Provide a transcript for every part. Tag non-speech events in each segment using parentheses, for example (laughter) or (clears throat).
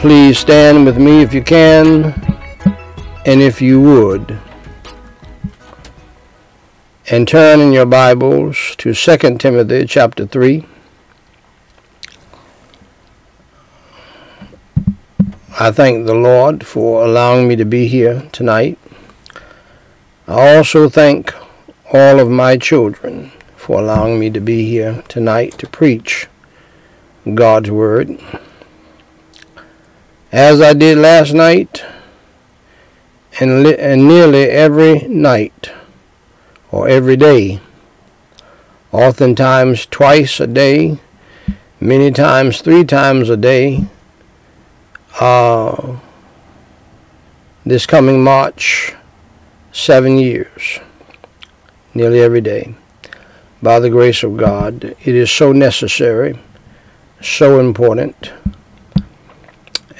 Please stand with me if you can, and if you would. And turn in your Bibles to 2 Timothy chapter 3. I thank the Lord for allowing me to be here tonight. I also thank all of my children for allowing me to be here tonight to preach God's Word. As I did last night, and, li- and nearly every night or every day, oftentimes twice a day, many times three times a day, uh, this coming March, seven years, nearly every day. By the grace of God, it is so necessary, so important,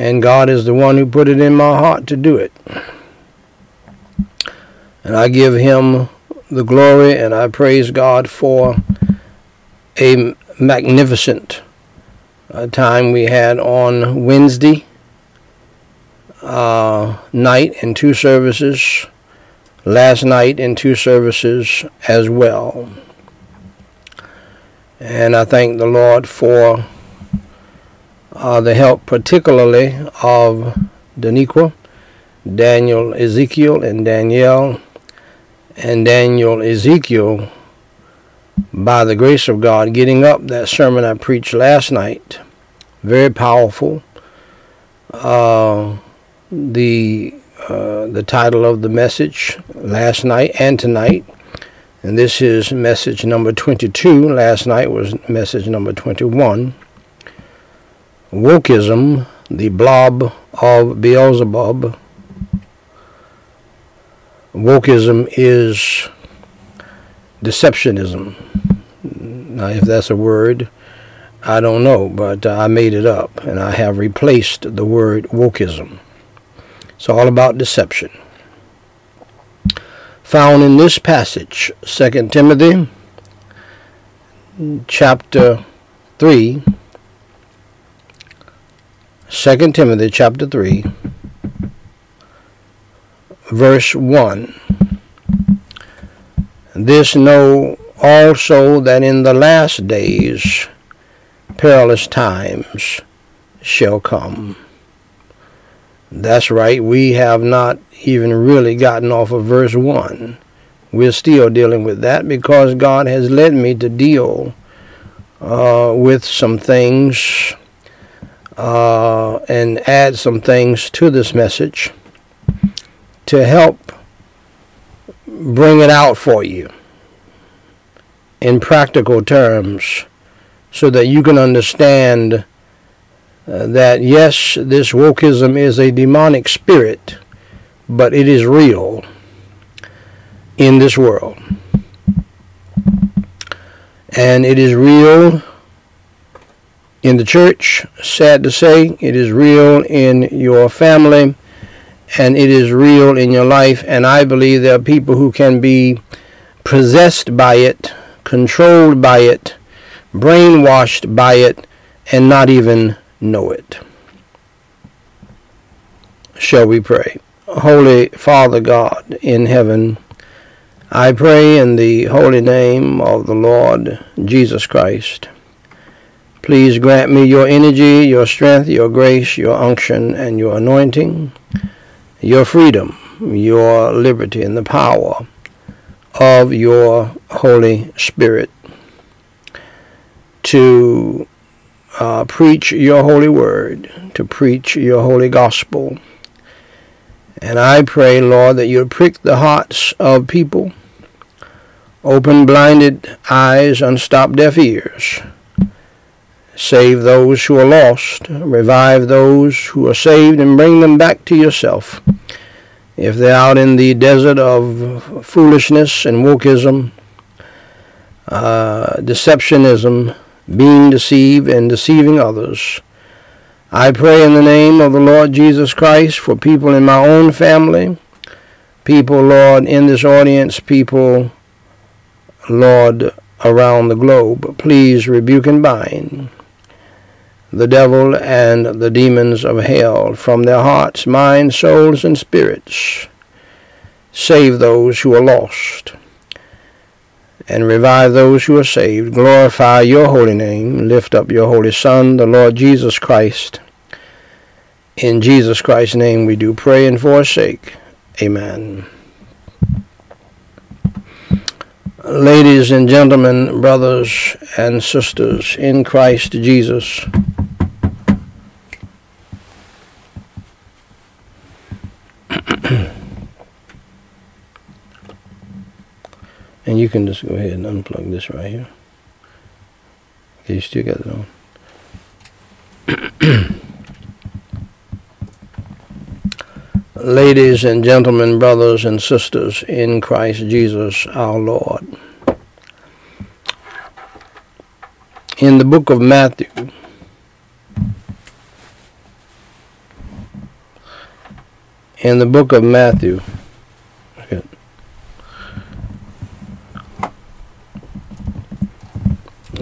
and God is the one who put it in my heart to do it. And I give Him the glory and I praise God for a magnificent uh, time we had on Wednesday uh, night in two services, last night in two services as well. And I thank the Lord for uh, the help, particularly of Daniqua, Daniel Ezekiel, and Danielle, and Daniel Ezekiel, by the grace of God, getting up that sermon I preached last night. Very powerful. Uh, the uh, the title of the message last night and tonight, and this is message number 22. Last night was message number 21. Wokeism, the blob of Beelzebub. Wokeism is deceptionism. Now, if that's a word, I don't know, but I made it up, and I have replaced the word wokeism. It's all about deception. Found in this passage, 2 Timothy chapter 3. 2 Timothy chapter 3, verse 1. This know also that in the last days perilous times shall come. That's right, we have not even really gotten off of verse 1. We're still dealing with that because God has led me to deal uh, with some things uh, and add some things to this message to help bring it out for you in practical terms so that you can understand uh, that yes, this wokeism is a demonic spirit, but it is real in this world. And it is real in the church, sad to say, it is real in your family, and it is real in your life. And I believe there are people who can be possessed by it, controlled by it, brainwashed by it, and not even know it. Shall we pray? Holy Father God in heaven, I pray in the holy name of the Lord Jesus Christ. Please grant me your energy, your strength, your grace, your unction, and your anointing, your freedom, your liberty, and the power of your Holy Spirit to uh, preach your holy word, to preach your holy gospel. And I pray, Lord, that you'll prick the hearts of people, open blinded eyes, unstop deaf ears. Save those who are lost, revive those who are saved, and bring them back to yourself. If they're out in the desert of foolishness and wokeism, uh, deceptionism, being deceived and deceiving others. I pray in the name of the Lord Jesus Christ for people in my own family, people, Lord, in this audience, people, Lord, around the globe. Please rebuke and bind. The devil and the demons of hell from their hearts, minds, souls, and spirits. Save those who are lost and revive those who are saved. Glorify your holy name. Lift up your holy Son, the Lord Jesus Christ. In Jesus Christ's name we do pray and forsake. Amen. Ladies and gentlemen, brothers and sisters in Christ Jesus, and you can just go ahead and unplug this right here. Okay, you still got it on. (coughs) Ladies and gentlemen, brothers and sisters in Christ Jesus our Lord. In the book of Matthew, in the book of Matthew,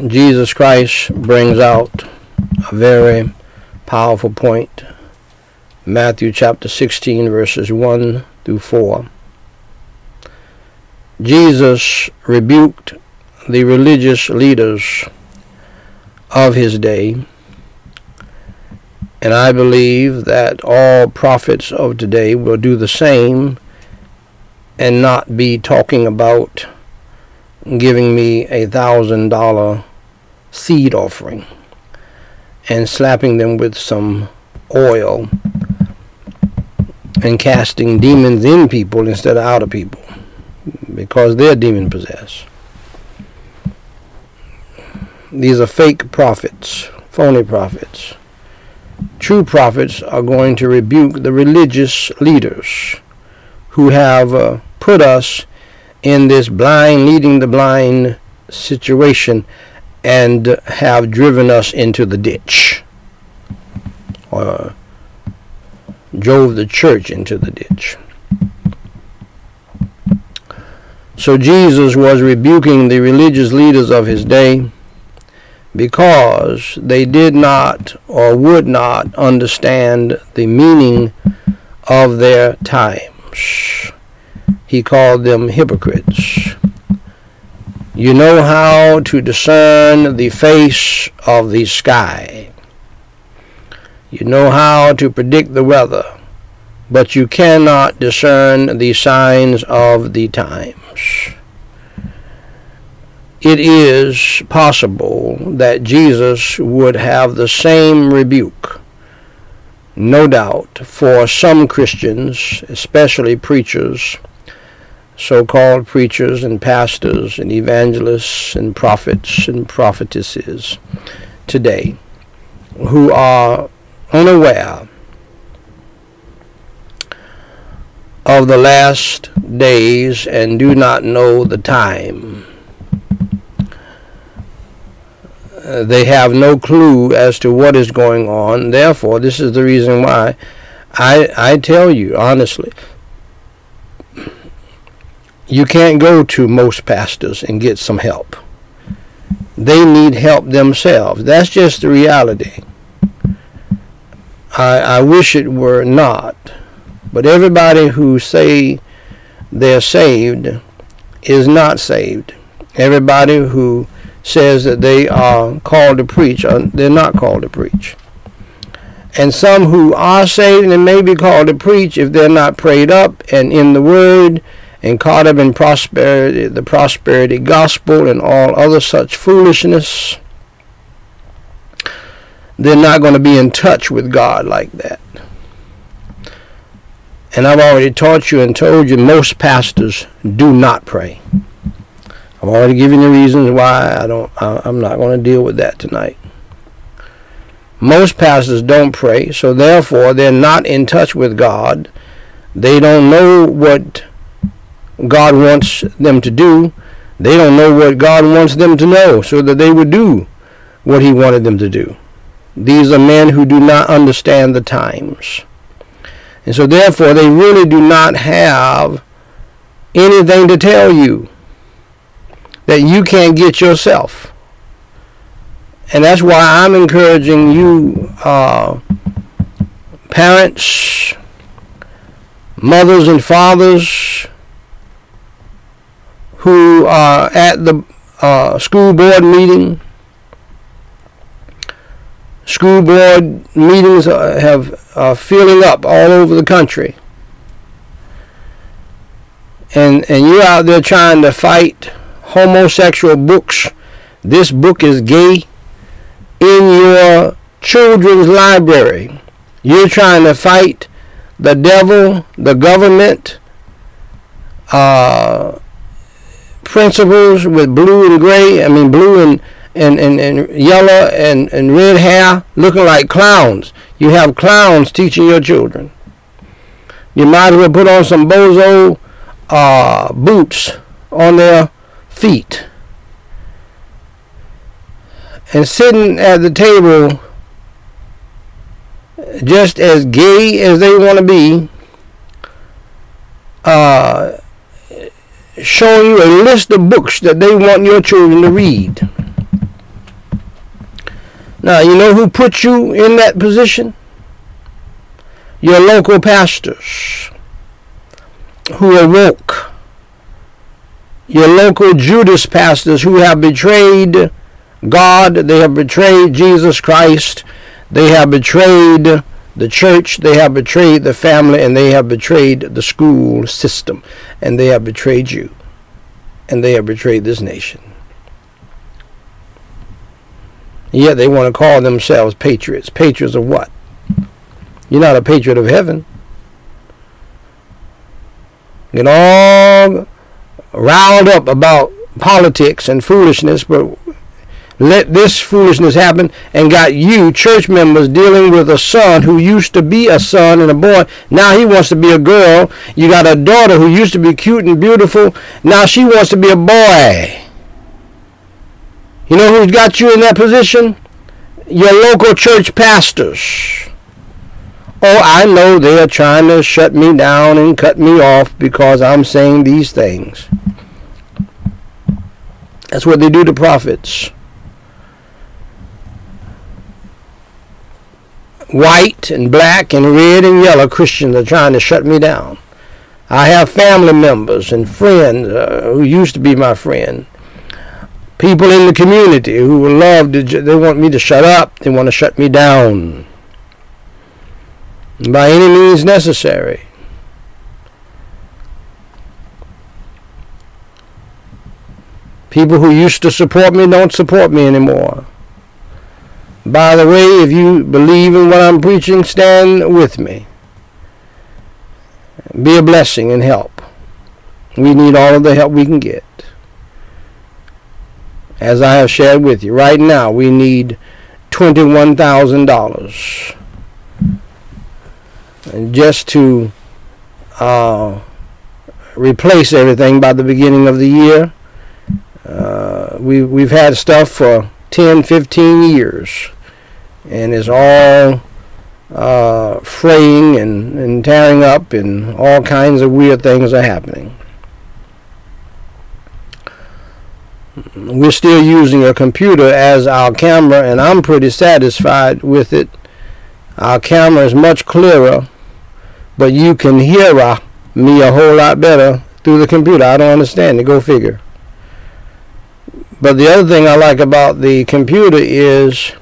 Jesus Christ brings out a very powerful point Matthew chapter 16, verses 1 through 4. Jesus rebuked the religious leaders of his day, and I believe that all prophets of today will do the same and not be talking about giving me a thousand dollar seed offering and slapping them with some oil and casting demons in people instead of out of people because they're demon possessed. These are fake prophets, phony prophets. True prophets are going to rebuke the religious leaders who have uh, put us in this blind leading the blind situation and have driven us into the ditch or drove the church into the ditch. So Jesus was rebuking the religious leaders of his day because they did not or would not understand the meaning of their times. He called them hypocrites. You know how to discern the face of the sky you know how to predict the weather, but you cannot discern the signs of the times. It is possible that Jesus would have the same rebuke, no doubt, for some Christians, especially preachers, so called preachers and pastors and evangelists and prophets and prophetesses today, who are unaware of the last days and do not know the time. They have no clue as to what is going on. Therefore, this is the reason why I, I tell you honestly, you can't go to most pastors and get some help. They need help themselves. That's just the reality. I, I wish it were not. But everybody who say they're saved is not saved. Everybody who says that they are called to preach, uh, they're not called to preach. And some who are saved and may be called to preach, if they're not prayed up and in the Word and caught up in prosperity, the prosperity gospel and all other such foolishness, they're not going to be in touch with God like that. And I've already taught you and told you most pastors do not pray. I've already given you reasons why I don't I'm not going to deal with that tonight. Most pastors don't pray, so therefore they're not in touch with God. They don't know what God wants them to do. They don't know what God wants them to know so that they would do what he wanted them to do. These are men who do not understand the times. And so therefore they really do not have anything to tell you that you can't get yourself. And that's why I'm encouraging you, uh, parents, mothers and fathers who are at the uh, school board meeting. School board meetings have are filling up all over the country, and and you're out there trying to fight homosexual books. This book is gay in your children's library. You're trying to fight the devil, the government, uh, principals with blue and gray, I mean blue and, and, and, and yellow and, and red hair looking like clowns. You have clowns teaching your children. You might as well put on some bozo uh, boots on their feet. And sitting at the table just as gay as they want to be, uh, showing you a list of books that they want your children to read. Now, you know who put you in that position? Your local pastors who are woke. Your local Judas pastors who have betrayed God, they have betrayed Jesus Christ, they have betrayed the church, they have betrayed the family, and they have betrayed the school system, and they have betrayed you, and they have betrayed this nation. Yet they want to call themselves patriots. Patriots of what? You're not a patriot of heaven. Get all riled up about politics and foolishness, but let this foolishness happen and got you, church members, dealing with a son who used to be a son and a boy. Now he wants to be a girl. You got a daughter who used to be cute and beautiful. Now she wants to be a boy. You know who's got you in that position? Your local church pastors. Oh, I know they are trying to shut me down and cut me off because I'm saying these things. That's what they do to prophets. White and black and red and yellow Christians are trying to shut me down. I have family members and friends uh, who used to be my friend. People in the community who love to, they want me to shut up. They want to shut me down. By any means necessary. People who used to support me don't support me anymore. By the way, if you believe in what I'm preaching, stand with me. Be a blessing and help. We need all of the help we can get. As I have shared with you, right now we need $21,000 just to uh, replace everything by the beginning of the year. Uh, we, we've had stuff for 10, 15 years and is all uh, fraying and, and tearing up, and all kinds of weird things are happening. We're still using a computer as our camera, and I'm pretty satisfied with it. Our camera is much clearer, but you can hear uh, me a whole lot better through the computer. I don't understand it. Go figure. But the other thing I like about the computer is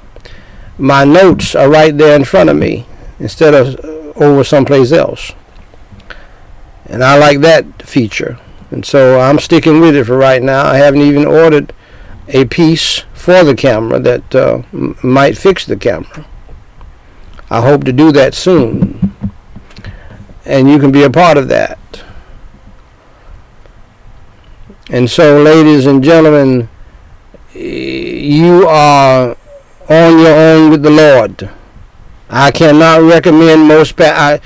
my notes are right there in front of me instead of over someplace else. And I like that feature. And so I'm sticking with it for right now. I haven't even ordered a piece for the camera that uh, m- might fix the camera. I hope to do that soon. And you can be a part of that. And so, ladies and gentlemen, you are on your own with the Lord. I cannot recommend most. Pa- I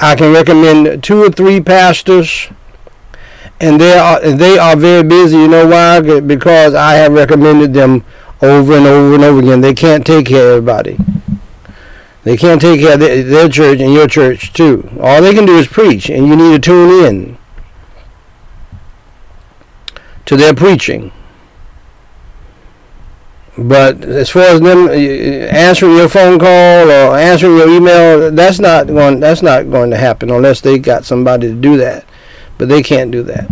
I can recommend two or three pastors, and they are they are very busy. You know why? Because I have recommended them over and over and over again. They can't take care of everybody. They can't take care of their, their church and your church too. All they can do is preach, and you need to tune in to their preaching. But as far as them answering your phone call or answering your email, that's not going. That's not going to happen unless they got somebody to do that. But they can't do that.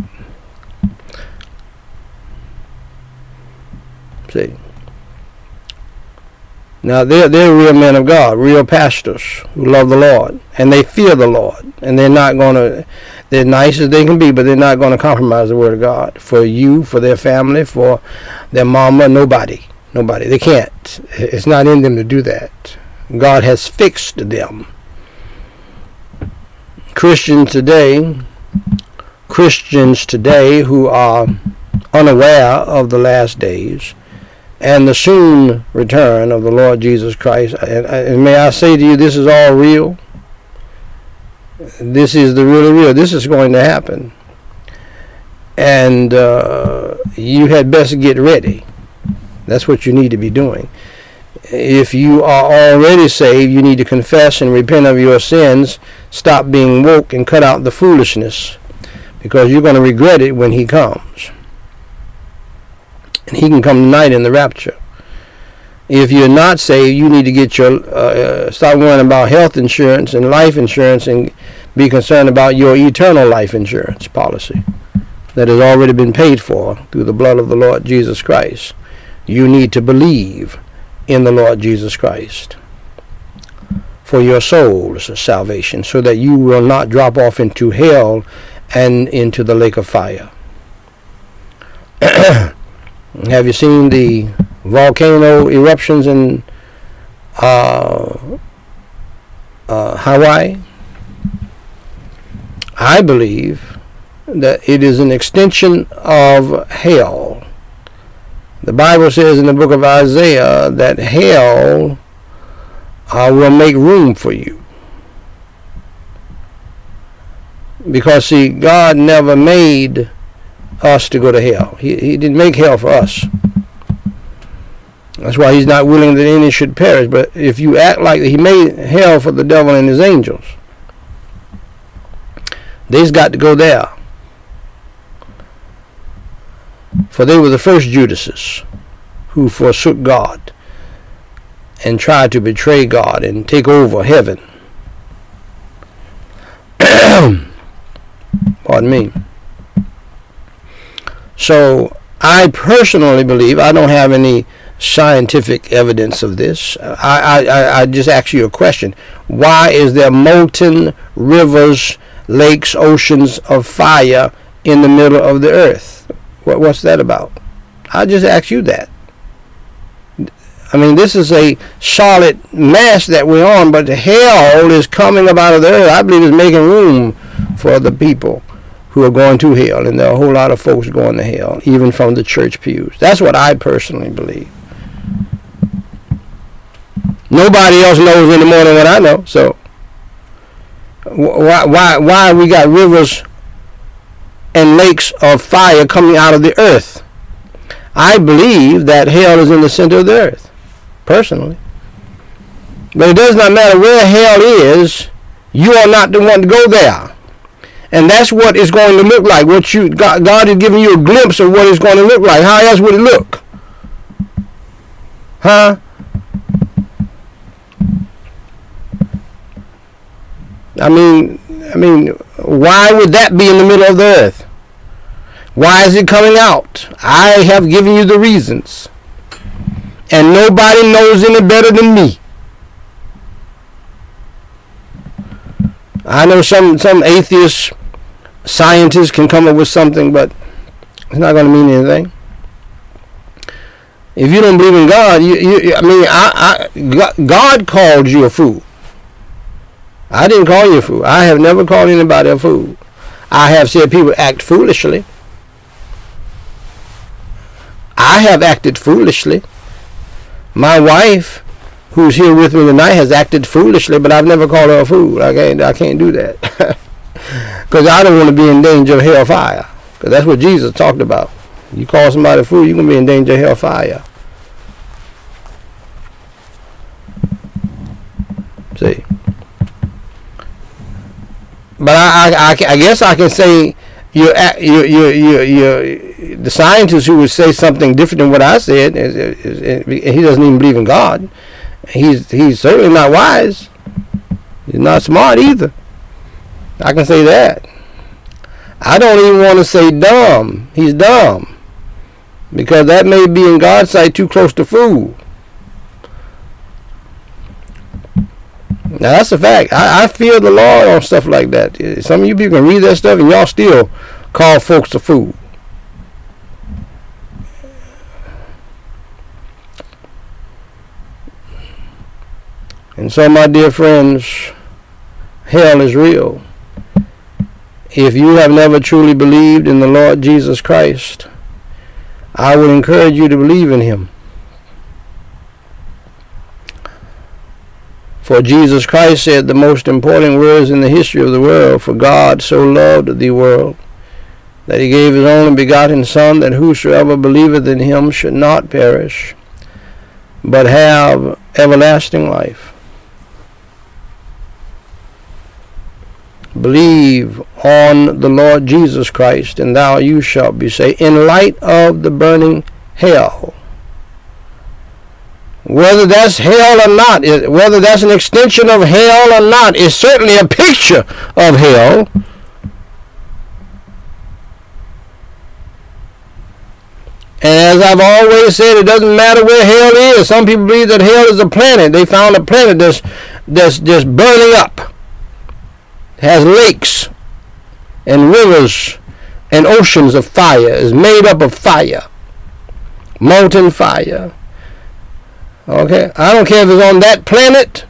See. Now they're they're real men of God, real pastors who love the Lord and they fear the Lord, and they're not going to. They're nice as they can be, but they're not going to compromise the word of God for you, for their family, for their mama, nobody. Nobody. They can't. It's not in them to do that. God has fixed them. Christians today, Christians today who are unaware of the last days and the soon return of the Lord Jesus Christ. And, and may I say to you, this is all real. This is the really real. This is going to happen. And uh, you had best get ready. That's what you need to be doing. If you are already saved, you need to confess and repent of your sins, stop being woke, and cut out the foolishness because you're going to regret it when He comes. And He can come tonight in the rapture. If you're not saved, you need to get your uh, stop worrying about health insurance and life insurance and be concerned about your eternal life insurance policy that has already been paid for through the blood of the Lord Jesus Christ you need to believe in the Lord Jesus Christ for your soul's salvation so that you will not drop off into hell and into the lake of fire. (clears throat) Have you seen the volcano eruptions in uh, uh, Hawaii? I believe that it is an extension of hell the Bible says in the book of Isaiah that hell uh, will make room for you. Because, see, God never made us to go to hell. He, he didn't make hell for us. That's why he's not willing that any should perish. But if you act like he made hell for the devil and his angels, they's got to go there. For they were the first Judases who forsook God and tried to betray God and take over heaven. (clears throat) Pardon me. So I personally believe, I don't have any scientific evidence of this. I, I, I just ask you a question. Why is there molten rivers, lakes, oceans of fire in the middle of the earth? What, what's that about? I just ask you that. I mean, this is a solid mass that we're on, but the hell is coming up out of the earth. I believe it's making room for the people who are going to hell, and there are a whole lot of folks going to hell, even from the church pews. That's what I personally believe. Nobody else knows any more than what I know. So why why why we got rivers and lakes of fire coming out of the earth. I believe that hell is in the center of the earth, personally. But it does not matter where hell is, you are not the one to go there. And that's what it's going to look like. What you God, God is giving you a glimpse of what it's going to look like. How else would it look? Huh? I mean, I mean, why would that be in the middle of the earth? Why is it coming out? I have given you the reasons. And nobody knows any better than me. I know some, some atheist scientists can come up with something, but it's not going to mean anything. If you don't believe in God, you, you I mean, I, I, God called you a fool. I didn't call you a fool. I have never called anybody a fool. I have said people act foolishly. I have acted foolishly. My wife, who's here with me tonight, has acted foolishly, but I've never called her a fool. I can't, I can't do that. (laughs) Because I don't want to be in danger of hellfire. Because that's what Jesus talked about. You call somebody a fool, you're going to be in danger of hellfire. See? But I, I, I, guess I can say you you you you you the scientist who would say something different than what I said, is, is, is, he doesn't even believe in God. He's he's certainly not wise. He's not smart either. I can say that. I don't even want to say dumb. He's dumb. Because that may be in God's sight too close to fool. Now that's a fact. I, I feel the Lord on stuff like that. Some of you people can read that stuff and y'all still call folks a fool. And so, my dear friends, hell is real. If you have never truly believed in the Lord Jesus Christ, I would encourage you to believe in him. For Jesus Christ said the most important words in the history of the world, For God so loved the world, that he gave his only begotten Son, that whosoever believeth in him should not perish, but have everlasting life. Believe on the Lord Jesus Christ, and thou you shalt be saved, in light of the burning hell. Whether that's hell or not, whether that's an extension of hell or not, is certainly a picture of hell. And as I've always said, it doesn't matter where hell is. Some people believe that hell is a planet. They found a planet that's that's just burning up has lakes and rivers and oceans of fire, is made up of fire, molten fire. Okay? I don't care if it's on that planet.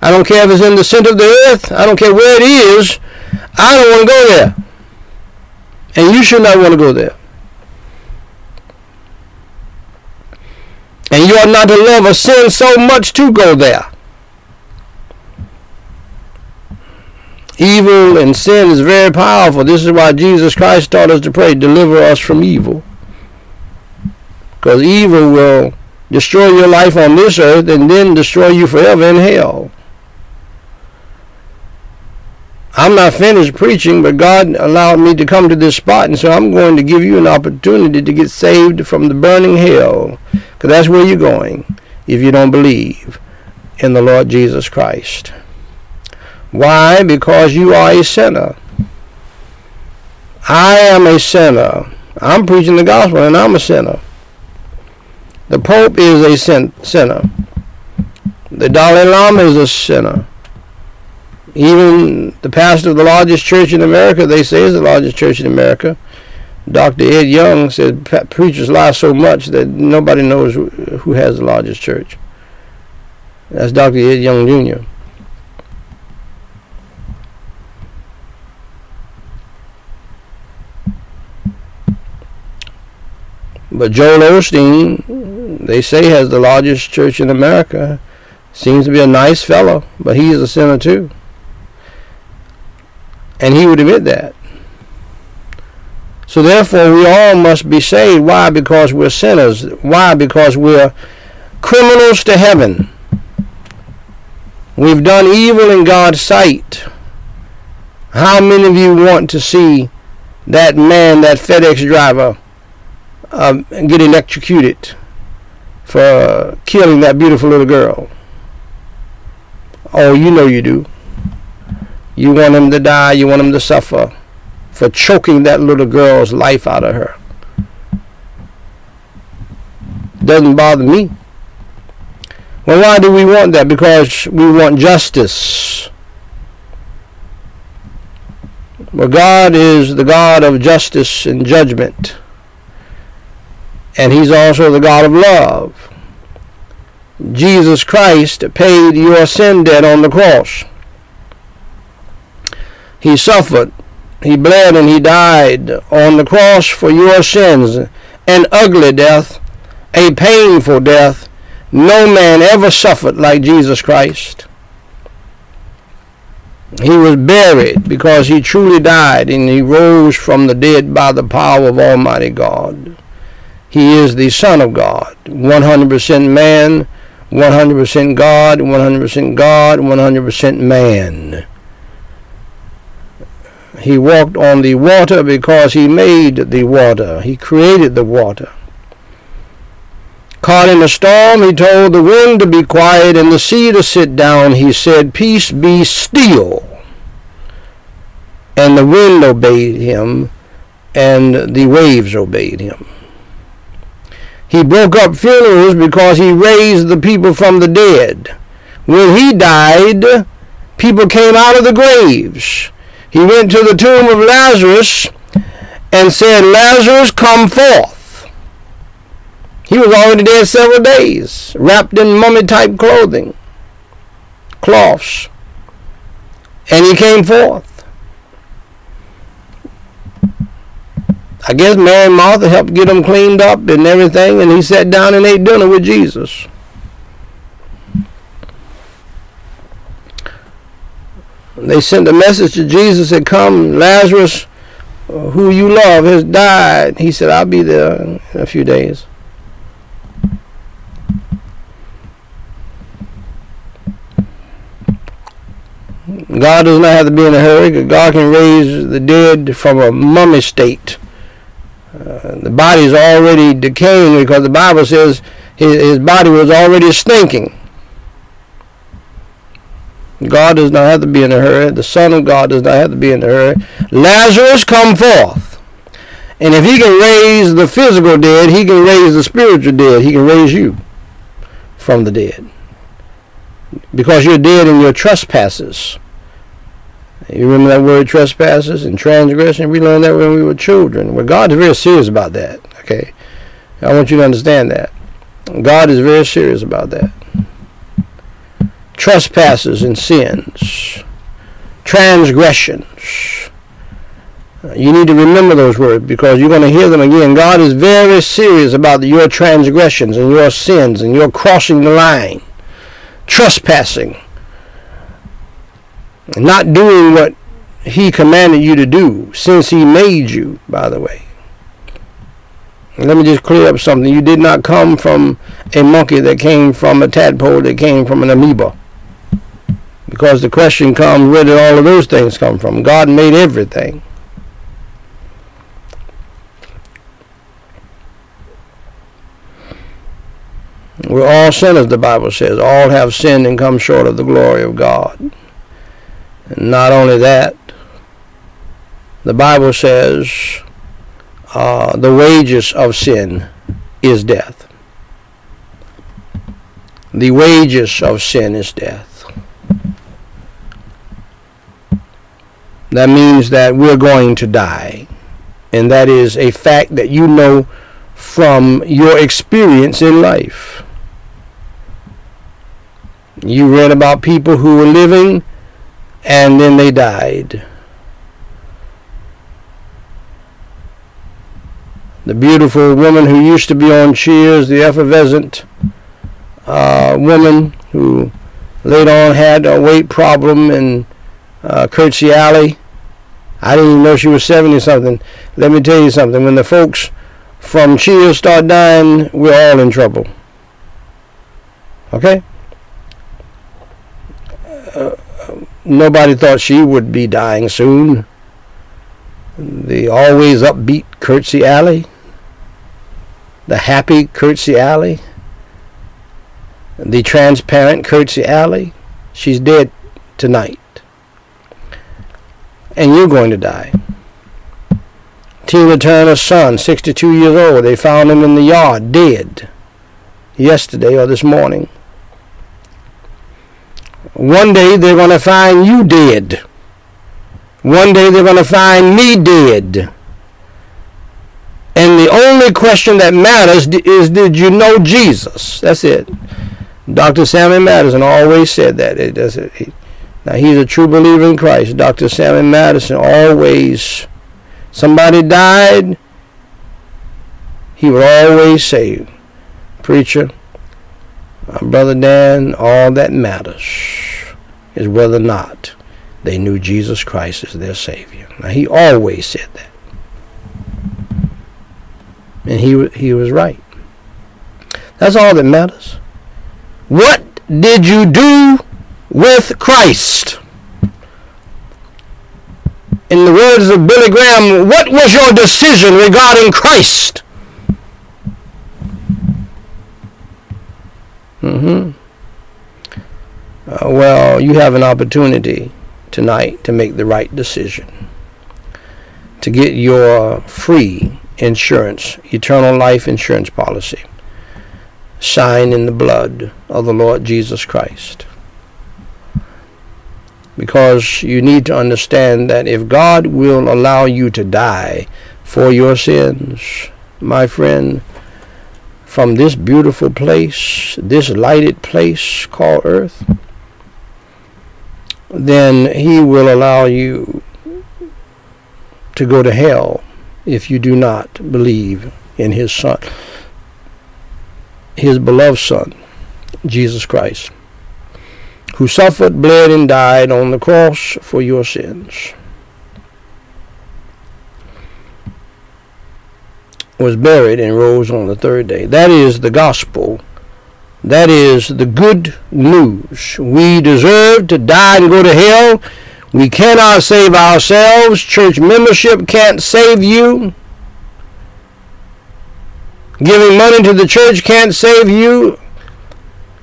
I don't care if it's in the center of the earth. I don't care where it is. I don't want to go there. And you should not want to go there. And you ought not to love a sin so much to go there. Evil and sin is very powerful. This is why Jesus Christ taught us to pray, deliver us from evil. Because evil will destroy your life on this earth and then destroy you forever in hell. I'm not finished preaching, but God allowed me to come to this spot, and so I'm going to give you an opportunity to get saved from the burning hell, because that's where you're going if you don't believe in the Lord Jesus Christ. Why? Because you are a sinner. I am a sinner. I'm preaching the gospel and I'm a sinner. The Pope is a sin- sinner. The Dalai Lama is a sinner. Even the pastor of the largest church in America, they say is the largest church in America, Dr. Ed Young said preachers lie so much that nobody knows who has the largest church. That's Dr. Ed Young Jr. But Joel Osteen, they say, has the largest church in America. Seems to be a nice fellow, but he is a sinner too. And he would admit that. So therefore, we all must be saved. Why? Because we're sinners. Why? Because we're criminals to heaven. We've done evil in God's sight. How many of you want to see that man, that FedEx driver, um, get electrocuted for killing that beautiful little girl. Oh, you know you do. You want him to die, you want him to suffer for choking that little girl's life out of her. Doesn't bother me. Well, why do we want that? Because we want justice. Well, God is the God of justice and judgment and he's also the God of love. Jesus Christ paid your sin debt on the cross. He suffered, he bled, and he died on the cross for your sins. An ugly death, a painful death. No man ever suffered like Jesus Christ. He was buried because he truly died and he rose from the dead by the power of Almighty God. He is the Son of God, 100% man, 100% God, 100% God, 100% man. He walked on the water because he made the water. He created the water. Caught in a storm, he told the wind to be quiet and the sea to sit down. He said, Peace be still. And the wind obeyed him, and the waves obeyed him. He broke up funerals because he raised the people from the dead. When he died, people came out of the graves. He went to the tomb of Lazarus and said, Lazarus, come forth. He was already dead several days, wrapped in mummy type clothing, cloths. And he came forth. I guess Mary and Martha helped get him cleaned up and everything, and he sat down and ate dinner with Jesus. They sent a message to Jesus that come, Lazarus, who you love, has died. He said, I'll be there in a few days. God does not have to be in a hurry. God can raise the dead from a mummy state. Uh, the body is already decaying because the Bible says his, his body was already stinking. God does not have to be in a hurry. The Son of God does not have to be in a hurry. Lazarus, come forth. And if he can raise the physical dead, he can raise the spiritual dead. He can raise you from the dead. Because you're dead in your trespasses. You remember that word trespasses and transgression? We learned that when we were children. Well, God is very serious about that. Okay? I want you to understand that. God is very serious about that trespasses and sins, transgressions. You need to remember those words because you're going to hear them again. God is very serious about your transgressions and your sins and your crossing the line, trespassing, not doing what He commanded you to do since He made you, by the way. Let me just clear up something. You did not come from a monkey that came from a tadpole that came from an amoeba. Because the question comes, where did all of those things come from? God made everything. We're all sinners, the Bible says. All have sinned and come short of the glory of God. And not only that, the Bible says uh, the wages of sin is death. The wages of sin is death. That means that we're going to die. And that is a fact that you know from your experience in life. You read about people who were living and then they died. The beautiful woman who used to be on Cheers, the effervescent uh, woman who later on had a weight problem and uh, Kirstie Alley. I didn't even know she was 70 something. Let me tell you something. When the folks from Cheers start dying, we're all in trouble. Okay? Uh, nobody thought she would be dying soon. The always upbeat Kirstie Alley. The happy Kirstie Alley. The transparent Kirstie Alley. She's dead tonight and you're going to die. Tina Turner's son, 62 years old, they found him in the yard, dead, yesterday or this morning. One day they're going to find you dead. One day they're going to find me dead. And the only question that matters is did you know Jesus? That's it. Dr. Samuel Madison always said that. It it. Now he's a true believer in Christ. Dr. Samuel Madison always, somebody died, he would always say, Preacher, Uh, Brother Dan, all that matters is whether or not they knew Jesus Christ as their Savior. Now he always said that. And he, he was right. That's all that matters. What did you do with Christ. in the words of Billy Graham, what was your decision regarding Christ? Mm-hmm. Uh, well, you have an opportunity tonight to make the right decision. To get your free insurance, eternal life insurance policy, signed in the blood of the Lord Jesus Christ. Because you need to understand that if God will allow you to die for your sins, my friend, from this beautiful place, this lighted place called earth, then he will allow you to go to hell if you do not believe in his son, his beloved son, Jesus Christ, who suffered, bled, and died on the cross for your sins. Was buried and rose on the third day. That is the gospel. That is the good news. We deserve to die and go to hell. We cannot save ourselves. Church membership can't save you. Giving money to the church can't save you.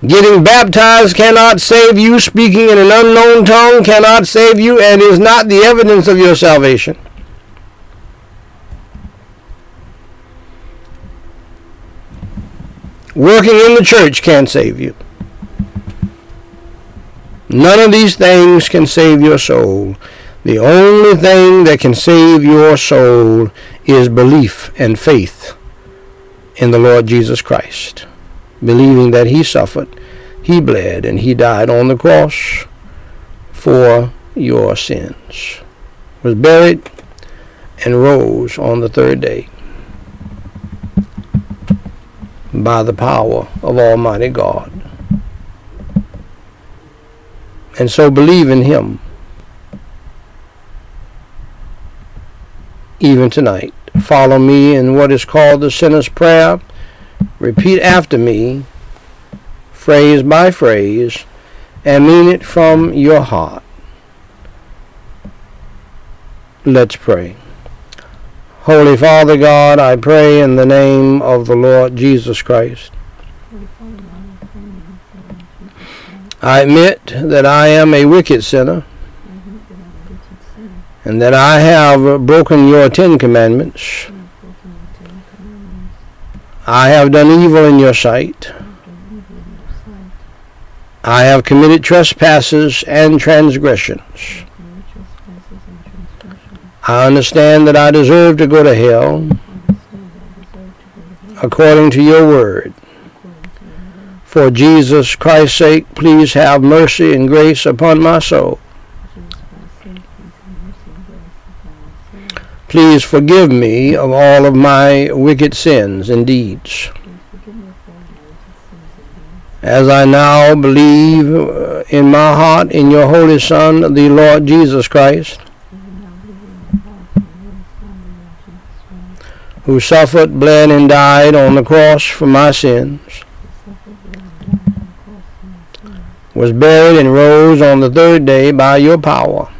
Getting baptized cannot save you. Speaking in an unknown tongue cannot save you and is not the evidence of your salvation. Working in the church can't save you. None of these things can save your soul. The only thing that can save your soul is belief and faith in the Lord Jesus Christ. Believing that he suffered, he bled, and he died on the cross for your sins. Was buried and rose on the third day by the power of Almighty God. And so believe in Him even tonight. Follow me in what is called the sinner's prayer. Repeat after me, phrase by phrase, and mean it from your heart. Let's pray. Holy Father God, I pray in the name of the Lord Jesus Christ. I admit that I am a wicked sinner and that I have broken your Ten Commandments. I have done evil in your sight. I have committed trespasses and transgressions. I understand that I deserve to go to hell according to your word. For Jesus Christ's sake, please have mercy and grace upon my soul. Please forgive me of all of my wicked sins and deeds. As I now believe uh, in my heart in your Holy Son, the Lord Jesus Christ, who suffered, bled, and died on the cross for my sins, was buried and rose on the third day by your power.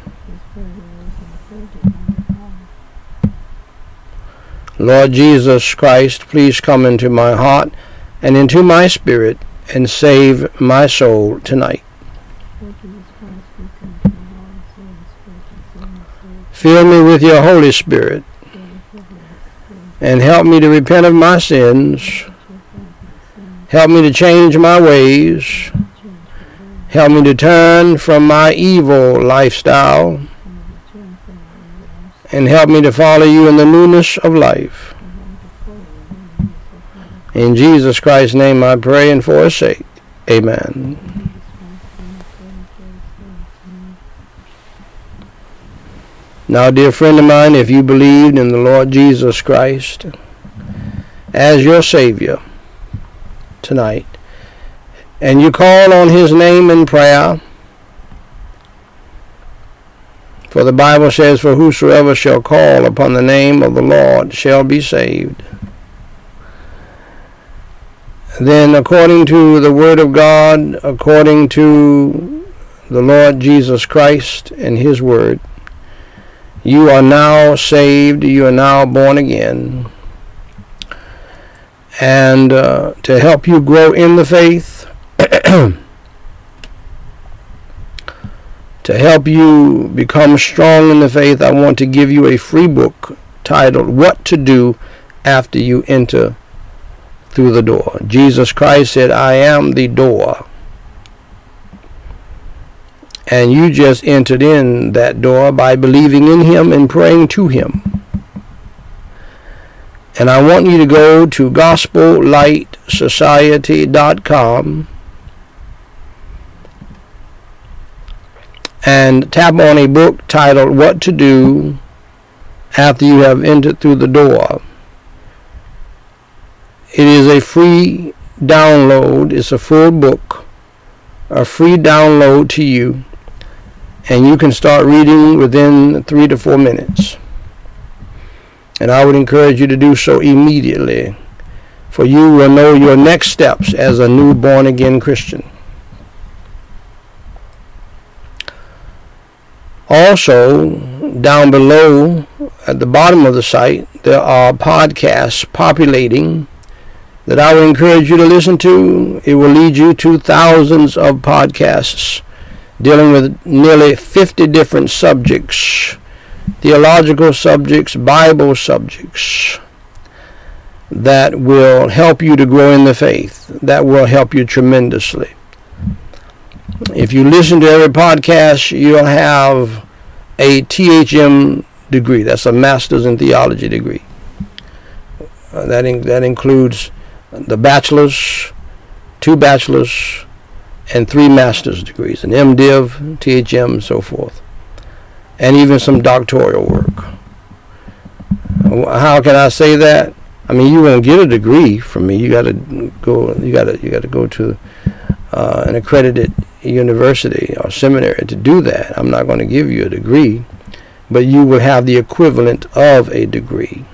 Lord Jesus Christ, please come into my heart and into my spirit and save my soul tonight. Fill me with your Holy Spirit and help me to repent of my sins. Help me to change my ways. Help me to turn from my evil lifestyle and help me to follow you in the newness of life. In Jesus Christ's name I pray and for his sake. Amen. Now, dear friend of mine, if you believed in the Lord Jesus Christ as your Savior tonight, and you call on His name in prayer, for the Bible says, For whosoever shall call upon the name of the Lord shall be saved. Then, according to the Word of God, according to the Lord Jesus Christ and His Word, You are now saved. You are now born again. And uh, to help you grow in the faith, (clears throat) to help you become strong in the faith, I want to give you a free book titled What to Do After You Enter Through the Door. Jesus Christ said, I am the door and you just entered in that door by believing in him and praying to him. And I want you to go to gospellightsociety.com and tap on a book titled What to Do After You Have Entered Through the Door. It is a free download. It's a full book, a free download to you and you can start reading within three to four minutes. And I would encourage you to do so immediately, for you will know your next steps as a new born again Christian. Also, down below at the bottom of the site, there are podcasts populating that I would encourage you to listen to. It will lead you to thousands of podcasts dealing with nearly 50 different subjects theological subjects, Bible subjects that will help you to grow in the faith, that will help you tremendously. If you listen to every podcast, you'll have a THM degree. That's a master's in theology degree. Uh, that, in, that includes the bachelor's, two bachelor's, and three master's degrees, an MDiv, THM, and so forth, and even some doctoral work. How can I say that? I mean, you won't get a degree from me. You got to go. You got to you got to go to uh, an accredited university or seminary to do that. I'm not going to give you a degree, but you will have the equivalent of a degree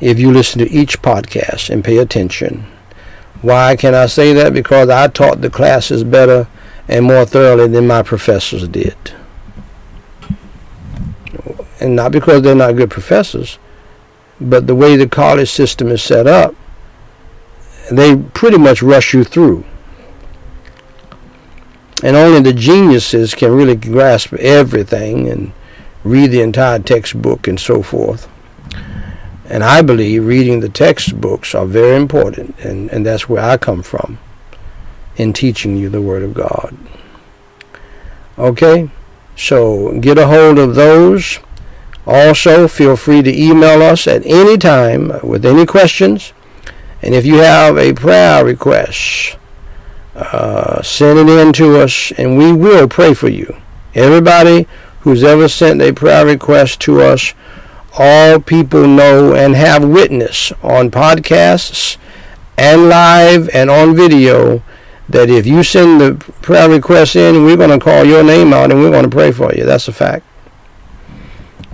if you listen to each podcast and pay attention why can I say that? Because I taught the classes better and more thoroughly than my professors did. And not because they're not good professors, but the way the college system is set up, they pretty much rush you through. And only the geniuses can really grasp everything and read the entire textbook and so forth. And I believe reading the textbooks are very important, and, and that's where I come from in teaching you the Word of God. Okay? So get a hold of those. Also, feel free to email us at any time with any questions. And if you have a prayer request, uh, send it in to us and we will pray for you. Everybody who's ever sent a prayer request to us all people know and have witness on podcasts and live and on video that if you send the prayer request in, we're going to call your name out and we're going to pray for you. That's a fact.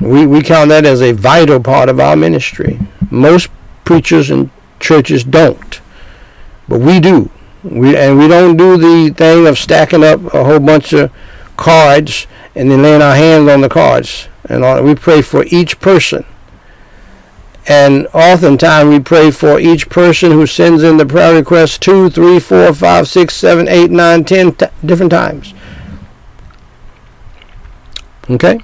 We, we count that as a vital part of our ministry. Most preachers and churches don't, but we do. We, and we don't do the thing of stacking up a whole bunch of cards and then laying our hands on the cards and we pray for each person. And oftentimes we pray for each person who sends in the prayer request two, three, four, five, six, seven, eight, nine, ten t- different times. Okay?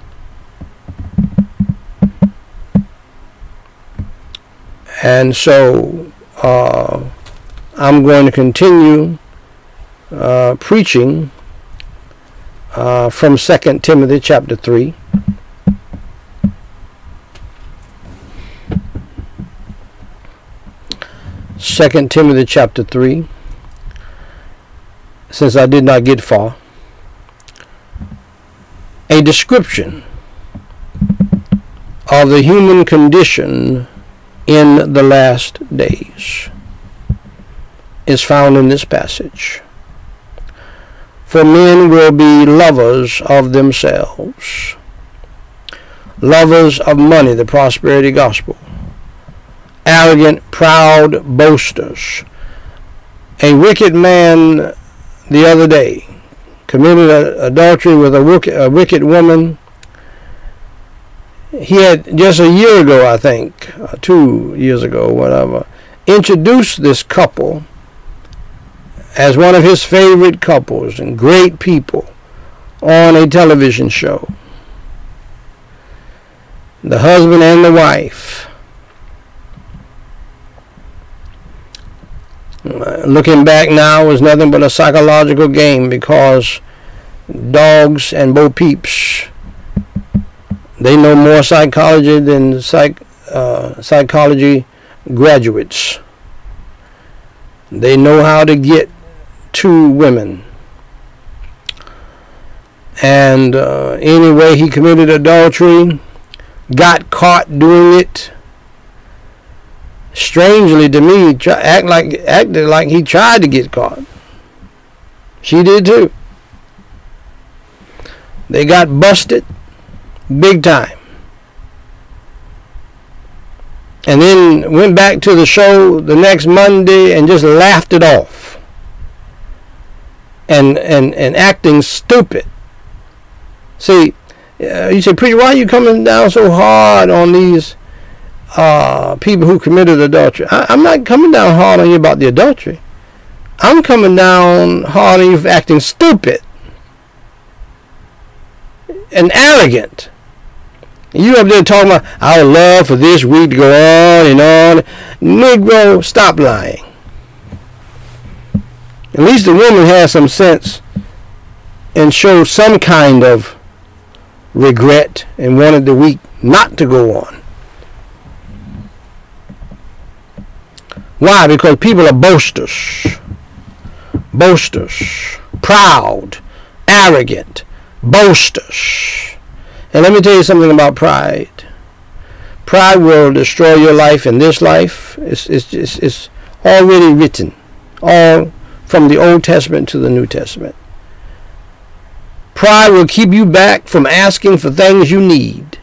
And so uh, I'm going to continue uh, preaching uh, from 2 Timothy chapter 3. Second Timothy chapter 3, since I did not get far, a description of the human condition in the last days is found in this passage. For men will be lovers of themselves, lovers of money, the prosperity gospel, arrogant, proud boasters. A wicked man the other day committed adultery with a wicked, a wicked woman, he had just a year ago, I think, uh, two years ago, whatever, introduced this couple as one of his favorite couples and great people on a television show. The husband and the wife. Looking back now was nothing but a psychological game because dogs and Bo Peeps they know more psychology than psych, uh, psychology graduates. They know how to get to women. And uh, anyway, he committed adultery, got caught doing it. Strangely to me, try, act like acted like he tried to get caught. She did too. They got busted big time. And then went back to the show the next Monday and just laughed it off. And and and acting stupid. See, uh, you say, preacher, why are you coming down so hard on these uh, people who committed adultery? I, I'm not coming down hard on you about the adultery. I'm coming down hard on you for acting stupid and arrogant. You up there talking about I would love for this week to go on and on. Negro, stop lying. At least the woman has some sense and showed some kind of regret and wanted the week not to go on. Why? Because people are boasters. Boasters. Proud. Arrogant. Boasters. And let me tell you something about pride. Pride will destroy your life in this life. It's, it's, it's, it's already written, all from the Old Testament to the New Testament. Pride will keep you back from asking for things you need,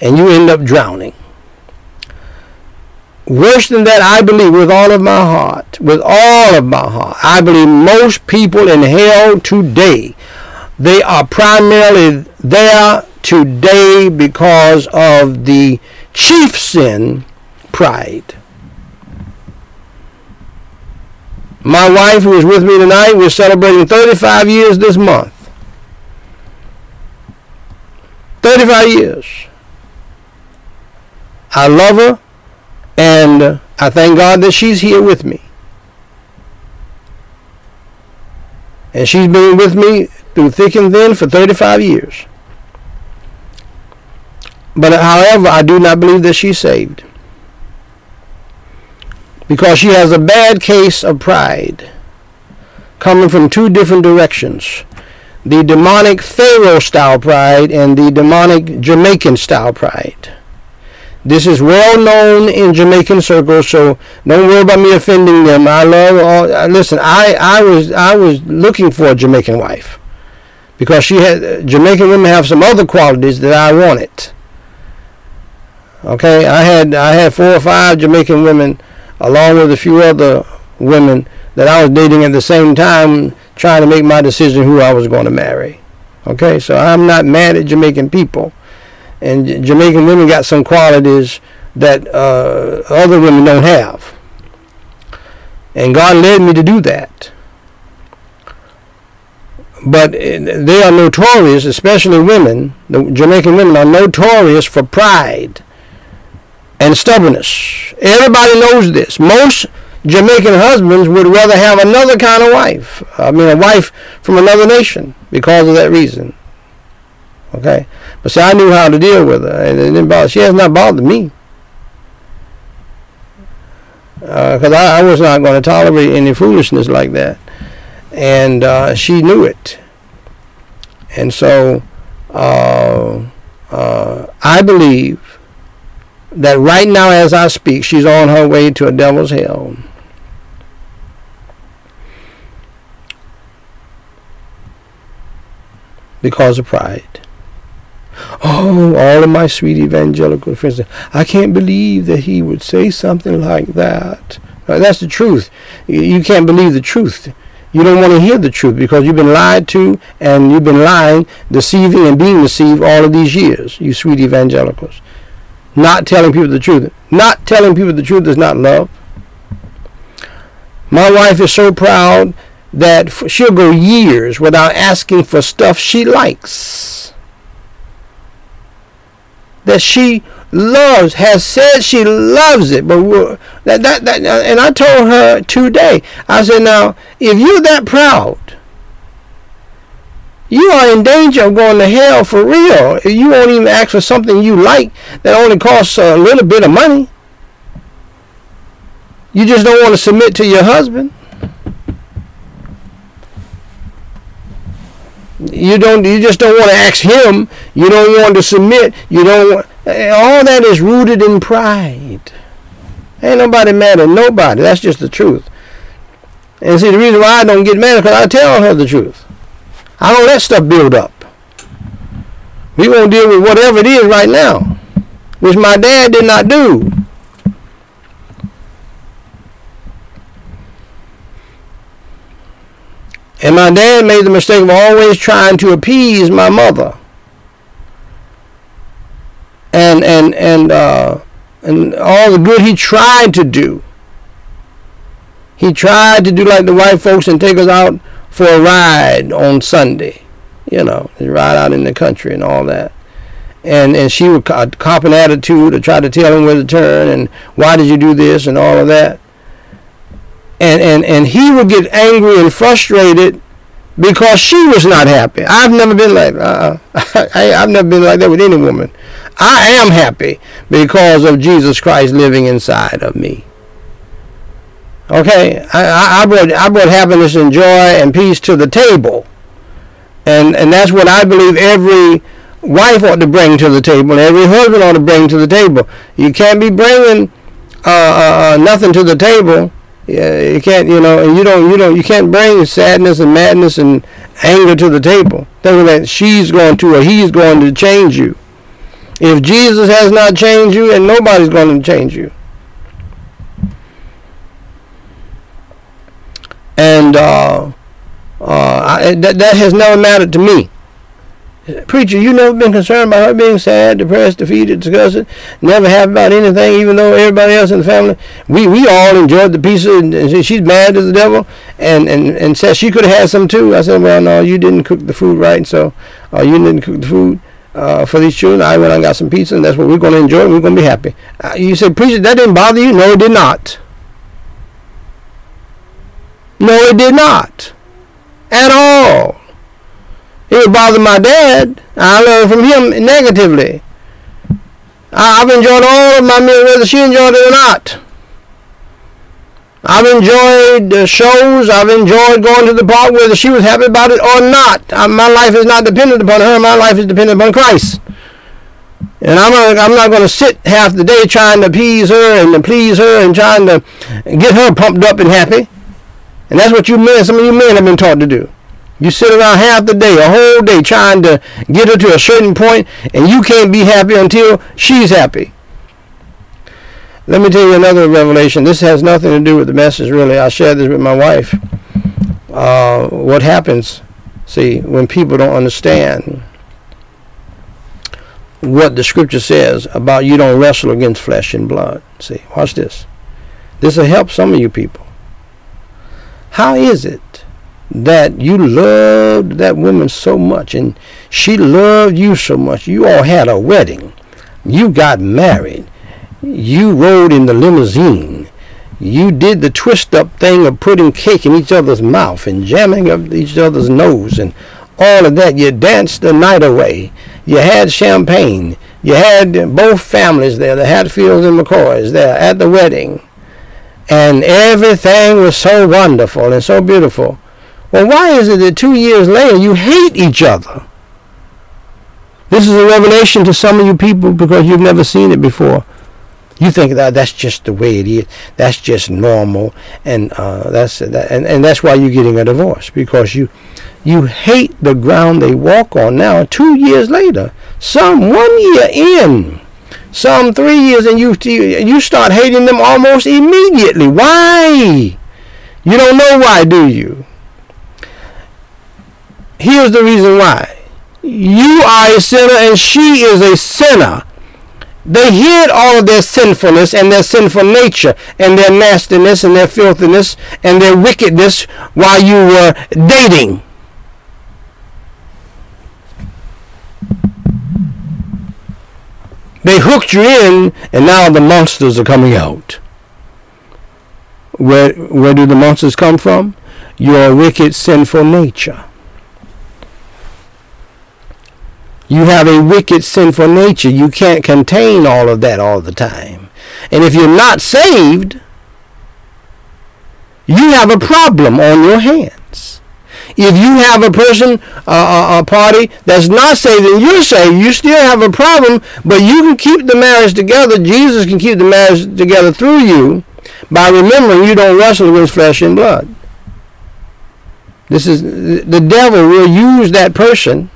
and you end up drowning. Worse than that, I believe with all of my heart, with all of my heart, I believe most people in hell today they are primarily there today because of the chief sin, pride. My wife, who is with me tonight, we're celebrating 35 years this month. 35 years. I love her, and I thank God that she's here with me. And she's been with me through thick and thin for 35 years. But however, I do not believe that she's saved. Because she has a bad case of pride coming from two different directions. The demonic Pharaoh style pride and the demonic Jamaican style pride. This is well known in Jamaican circles, so don't worry about me offending them. I love all. Uh, listen, I, I was I was looking for a Jamaican wife because she had Jamaican women have some other qualities that I wanted. Okay, I had I had four or five Jamaican women, along with a few other women that I was dating at the same time, trying to make my decision who I was going to marry. Okay, so I'm not mad at Jamaican people, and Jamaican women got some qualities that uh, other women don't have, and God led me to do that. But they are notorious, especially women, the Jamaican women are notorious for pride and stubbornness. Everybody knows this. Most Jamaican husbands would rather have another kind of wife. I mean, a wife from another nation because of that reason. Okay? But see, I knew how to deal with her. And it didn't bother. She has not bothered me. Because uh, I, I was not going to tolerate any foolishness like that and uh, she knew it. And so uh, uh, I believe that right now, as I speak, she's on her way to a devil's hell. Because of pride. Oh, all of my sweet evangelical friends, I can't believe that he would say something like that. That's the truth. You can't believe the truth You don't want to hear the truth because you've been lied to and you've been lying, deceiving and being deceived all of these years, you sweet evangelicals. Not telling people the truth. Not telling people the truth is not love. My wife is so proud that she'll go years without asking for stuff she likes. That she loves, has said she loves it. But that, that, that, and I told her today, I said, now, if you're that proud, you are in danger of going to hell for real. You won't even ask for something you like that only costs a little bit of money. You just don't want to submit to your husband. You don't. You just don't want to ask him. You don't want to submit. You don't. Want, eh, all that is rooted in pride. Ain't nobody mad at nobody. That's just the truth. And see, the reason why I don't get mad is because I tell her the truth. I don't let stuff build up. We won't deal with whatever it is right now, which my dad did not do. And my dad made the mistake of always trying to appease my mother. And and and uh, and all the good he tried to do. He tried to do like the white folks and take us out for a ride on Sunday. You know, ride out in the country and all that. And and she would cop an attitude to try to tell him where to turn and why did you do this and all of that and, and, and he would get angry and frustrated because she was not happy. I've never been like uh, (laughs) I, I've never been like that with any woman. I am happy because of Jesus Christ living inside of me. Okay, I, I brought I brought happiness and joy and peace to the table, and and that's what I believe every wife ought to bring to the table, and every husband ought to bring to the table. You can't be bringing uh, uh, uh nothing to the table yeah, you can't, you know, and you don't, you don't, you can't bring sadness and madness and anger to the table. Thinking that she's going to or he's going to change you. If Jesus has not changed you, and nobody's going to change you. And uh, uh, I, that, that has never mattered to me. Preacher, you never been concerned about her being sad, depressed, defeated, disgusted, never happy about anything, even though everybody else in the family. We we all enjoyed the pizza, and she's mad as the devil, and and and said she could have had some too. I said, well, no, you didn't cook the food right, so uh, you didn't cook the food. Uh, for these children, I went and got some pizza, and that's what we're going to enjoy. We're going to be happy. Uh, you said, preacher, that didn't bother you? No, it did not. No, it did not. At all. It would bother my dad. I learned from him negatively. I've enjoyed all of my meals, whether she enjoyed it or not. I've enjoyed the shows. I've enjoyed going to the park, whether she was happy about it or not. I, my life is not dependent upon her. My life is dependent upon Christ. And I'm I'm not going to sit half the day trying to appease her and to please her and trying to get her pumped up and happy. And that's what you men, some of you men have been taught to do. You sit around half the day, a whole day, trying to get her to a certain point, and you can't be happy until she's happy. Let me tell you another revelation. This has nothing to do with the message, really. I shared this with my wife. Uh, what happens, see, when people don't understand what the scripture says about you don't wrestle against flesh and blood. See, watch this. This will help some of you people. How is it that you loved that woman so much and she loved you so much. You all had a wedding. You got married. You rode in the limousine. You did the twist up thing of putting cake in each other's mouth and jamming up each other's nose and all of that. You danced the night away. You had champagne. You had both families there, the Hatfields and McCoys there at the wedding. And everything was so wonderful and so beautiful. Well, why is it that two years later you hate each other? This is a revelation to some of you people because you've never seen it before. You think that that's just the way it is. That's just normal, and uh, that's that, and, and that's why you're getting a divorce because you you hate the ground they walk on now. Two years later, some one year in, some three years, and you you start hating them almost immediately. Why? You don't know why, do you? Here's the reason why. You are a sinner and she is a sinner. They hid all of their sinfulness and their sinful nature and their nastiness and their filthiness and their wickedness while you were dating. They hooked you in and now the monsters are coming out. Where, where do the monsters come from? Your wicked, sinful nature. You have a wicked, sinful nature. You can't contain all of that all the time. And if you're not saved, you have a problem on your hands. If you have a person, uh, a party that's not saved and you're saved, you still have a problem, but you can keep the marriage together. Jesus can keep the marriage together through you by remembering you don't wrestle against flesh and blood. This is the devil will use that person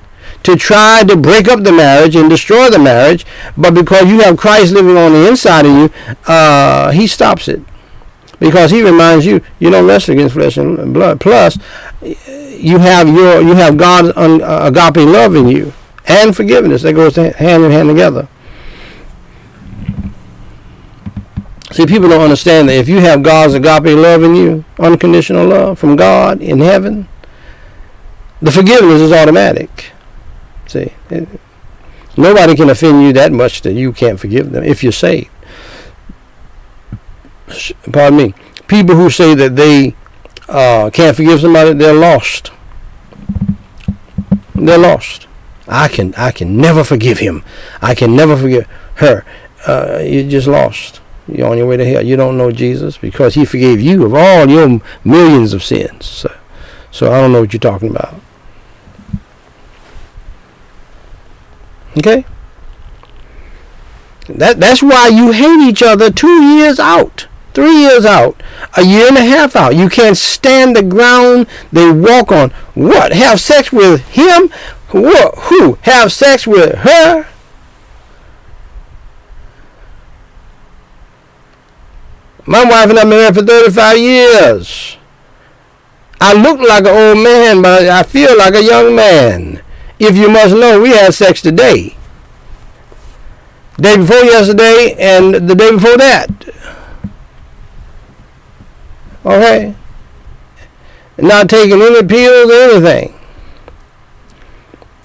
to try to break up the marriage and destroy the marriage, but because you have Christ living on the inside of you, uh, he stops it. Because he reminds you, you don't wrestle against flesh and blood. Plus, you have your you have God's uh, agape love in you and forgiveness. That goes hand in hand together. See, people don't understand that if you have God's agape love in you, unconditional love from God in heaven, the forgiveness is automatic. See, it, nobody can offend you that much that you can't forgive them if you're saved. Pardon me. People who say that they uh, can't forgive somebody, they're lost. They're lost. I can I can never forgive him. I can never forgive her. Uh, you're just lost. You're on your way to hell. You don't know Jesus because he forgave you of all your millions of sins. So, so I don't know what you're talking about. Okay? That that's why you hate each other two years out, three years out, a year and a half out. You can't stand the ground they walk on. What? Have sex with him? Who? Have sex with her? My wife and I have been married for 35 years. I look like an old man, but I feel like a young man. If you must know, we had sex today. Day before yesterday and the day before that. Okay? Not taking any pills or anything.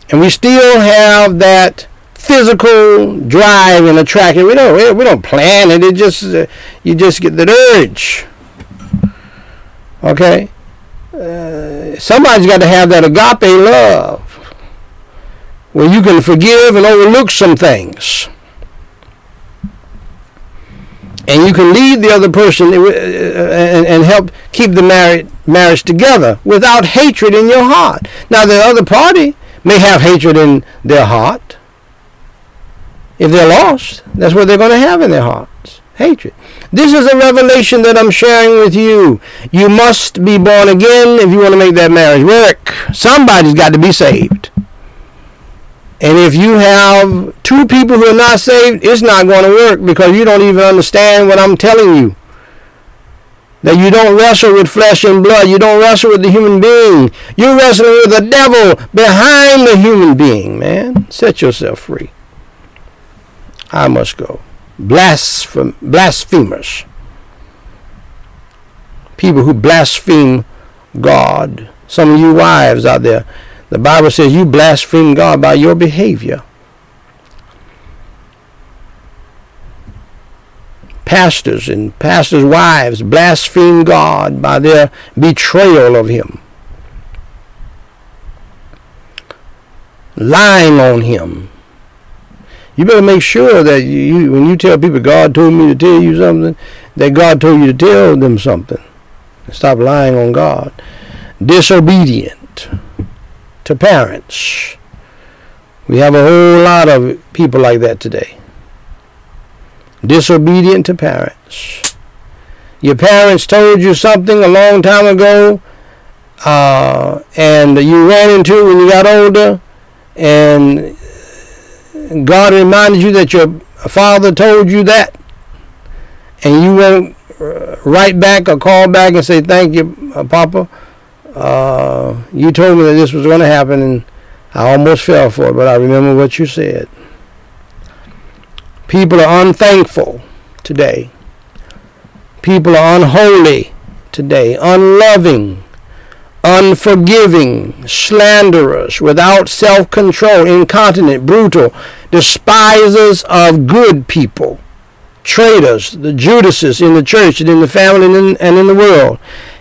And we still have that physical drive and attraction. We don't we don't plan it. It just uh, you just get the urge. Okay, uh, somebody's got to have that agape love where you can forgive and overlook some things. And you can lead the other person uh, and, and help keep the marriage together without hatred in your heart. Now, the other party may have hatred in their heart. If they're lost, that's what they're going to have in their hearts hatred. This is a revelation that I'm sharing with you. You must be born again if you want to make that marriage work. Somebody's got to be saved. And if you have two people who are not saved, it's not going to work because you don't even understand what I'm telling you. That you don't wrestle with flesh and blood. You don't wrestle with the human being. You're wrestling with the devil behind the human being, man. Set yourself free. I must go. Blasphem- blasphemers. People who blaspheme God. Some of you wives out there the Bible says you blaspheme God by your behavior. Pastors and pastors' wives blaspheme God by their betrayal of Him, lying on Him. You better make sure that you, when you tell people God told me to tell you something, that God told you to tell them something. Stop lying on God. Disobedient to parents. We have a whole lot of people like that today. Disobedient to parents. Your parents told you something a long time ago, uh, and you ran into it when you got older, and God reminded you that your father told you that, and you won't write back or call back and say, Thank you, uh, Papa Uh, you told me that this was going to happen, and I almost fell for it, but I remember what you said. People are unthankful today. People are unholy today, unloving, unforgiving, slanderous, without self control, incontinent, brutal, despisers of good people, traitors, the Judases in the church and in the family and in, and in the world.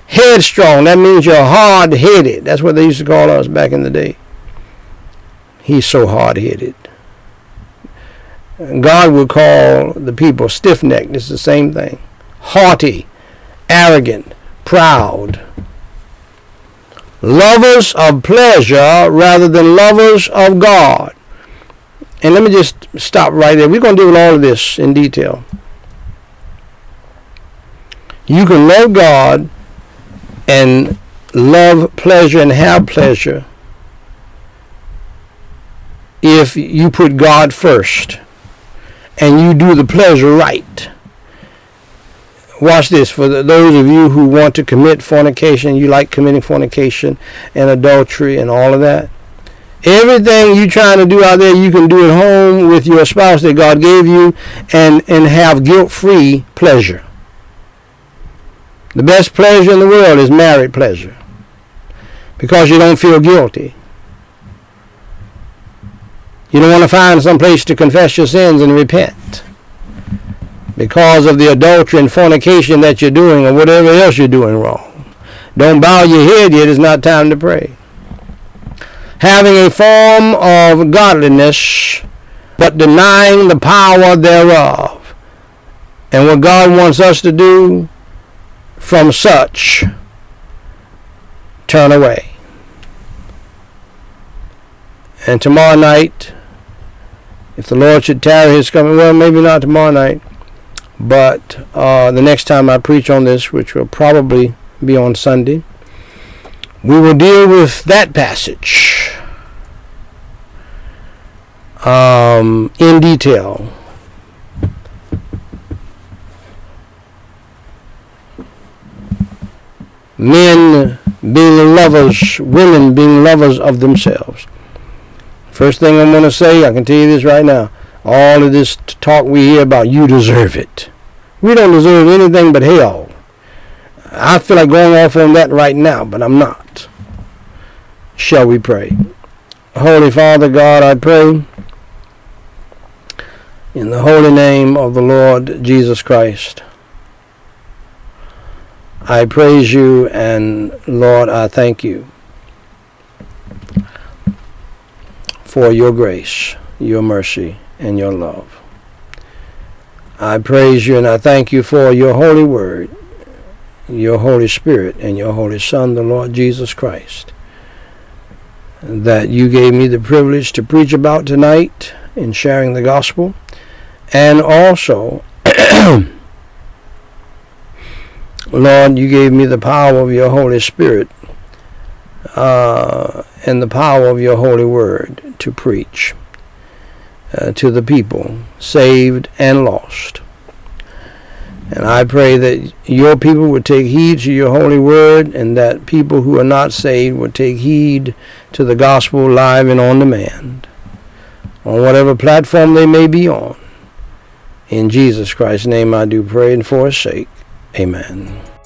Headstrong, that means you're hard headed. That's what they used to call us back in the day. He's so hard headed. God would call the people stiff necked. It's the same thing. Haughty, arrogant, proud. Lovers of pleasure rather than lovers of God. And let me just stop right there. We're going to deal with all of this in detail. You can love God and love pleasure and have pleasure if you put God first and you do the pleasure right. Watch this for the, those of you who want to commit fornication, you like committing fornication and adultery and all of that. Everything you're trying to do out there, you can do at home with your spouse that God gave you and, and have guilt-free pleasure. The best pleasure in the world is married pleasure because you don't feel guilty. You don't want to find some place to confess your sins and repent because of the adultery and fornication that you're doing or whatever else you're doing wrong. Don't bow your head yet. It's not time to pray. Having a form of godliness, but denying the power thereof. And what God wants us to do from such, turn away. And tomorrow night, if the Lord should tarry his coming, well, maybe not tomorrow night, but uh, the next time I preach on this, which will probably be on Sunday, we will deal with that passage um, in detail. Men being lovers, women being lovers of themselves. First thing I'm going to say, I can tell you this right now. All of this talk we hear about, you deserve it. We don't deserve anything but hell. I feel like going off on that right now, but I'm not. Shall we pray? Holy Father God, I pray in the holy name of the Lord Jesus Christ. I praise you and Lord, I thank you for your grace, your mercy, and your love. I praise you and I thank you for your holy word, your Holy Spirit, and your Holy Son, the Lord Jesus Christ, that you gave me the privilege to preach about tonight in sharing the gospel, and also, (clears throat) Lord, you gave me the power of your Holy Spirit uh, and the power of your holy word to preach uh, to the people, saved and lost. And I pray that your people would take heed to your holy word and that people who are not saved would take heed to the gospel live and on demand on whatever platform they may be on. In Jesus Christ's name I do pray and for his sake. Amen.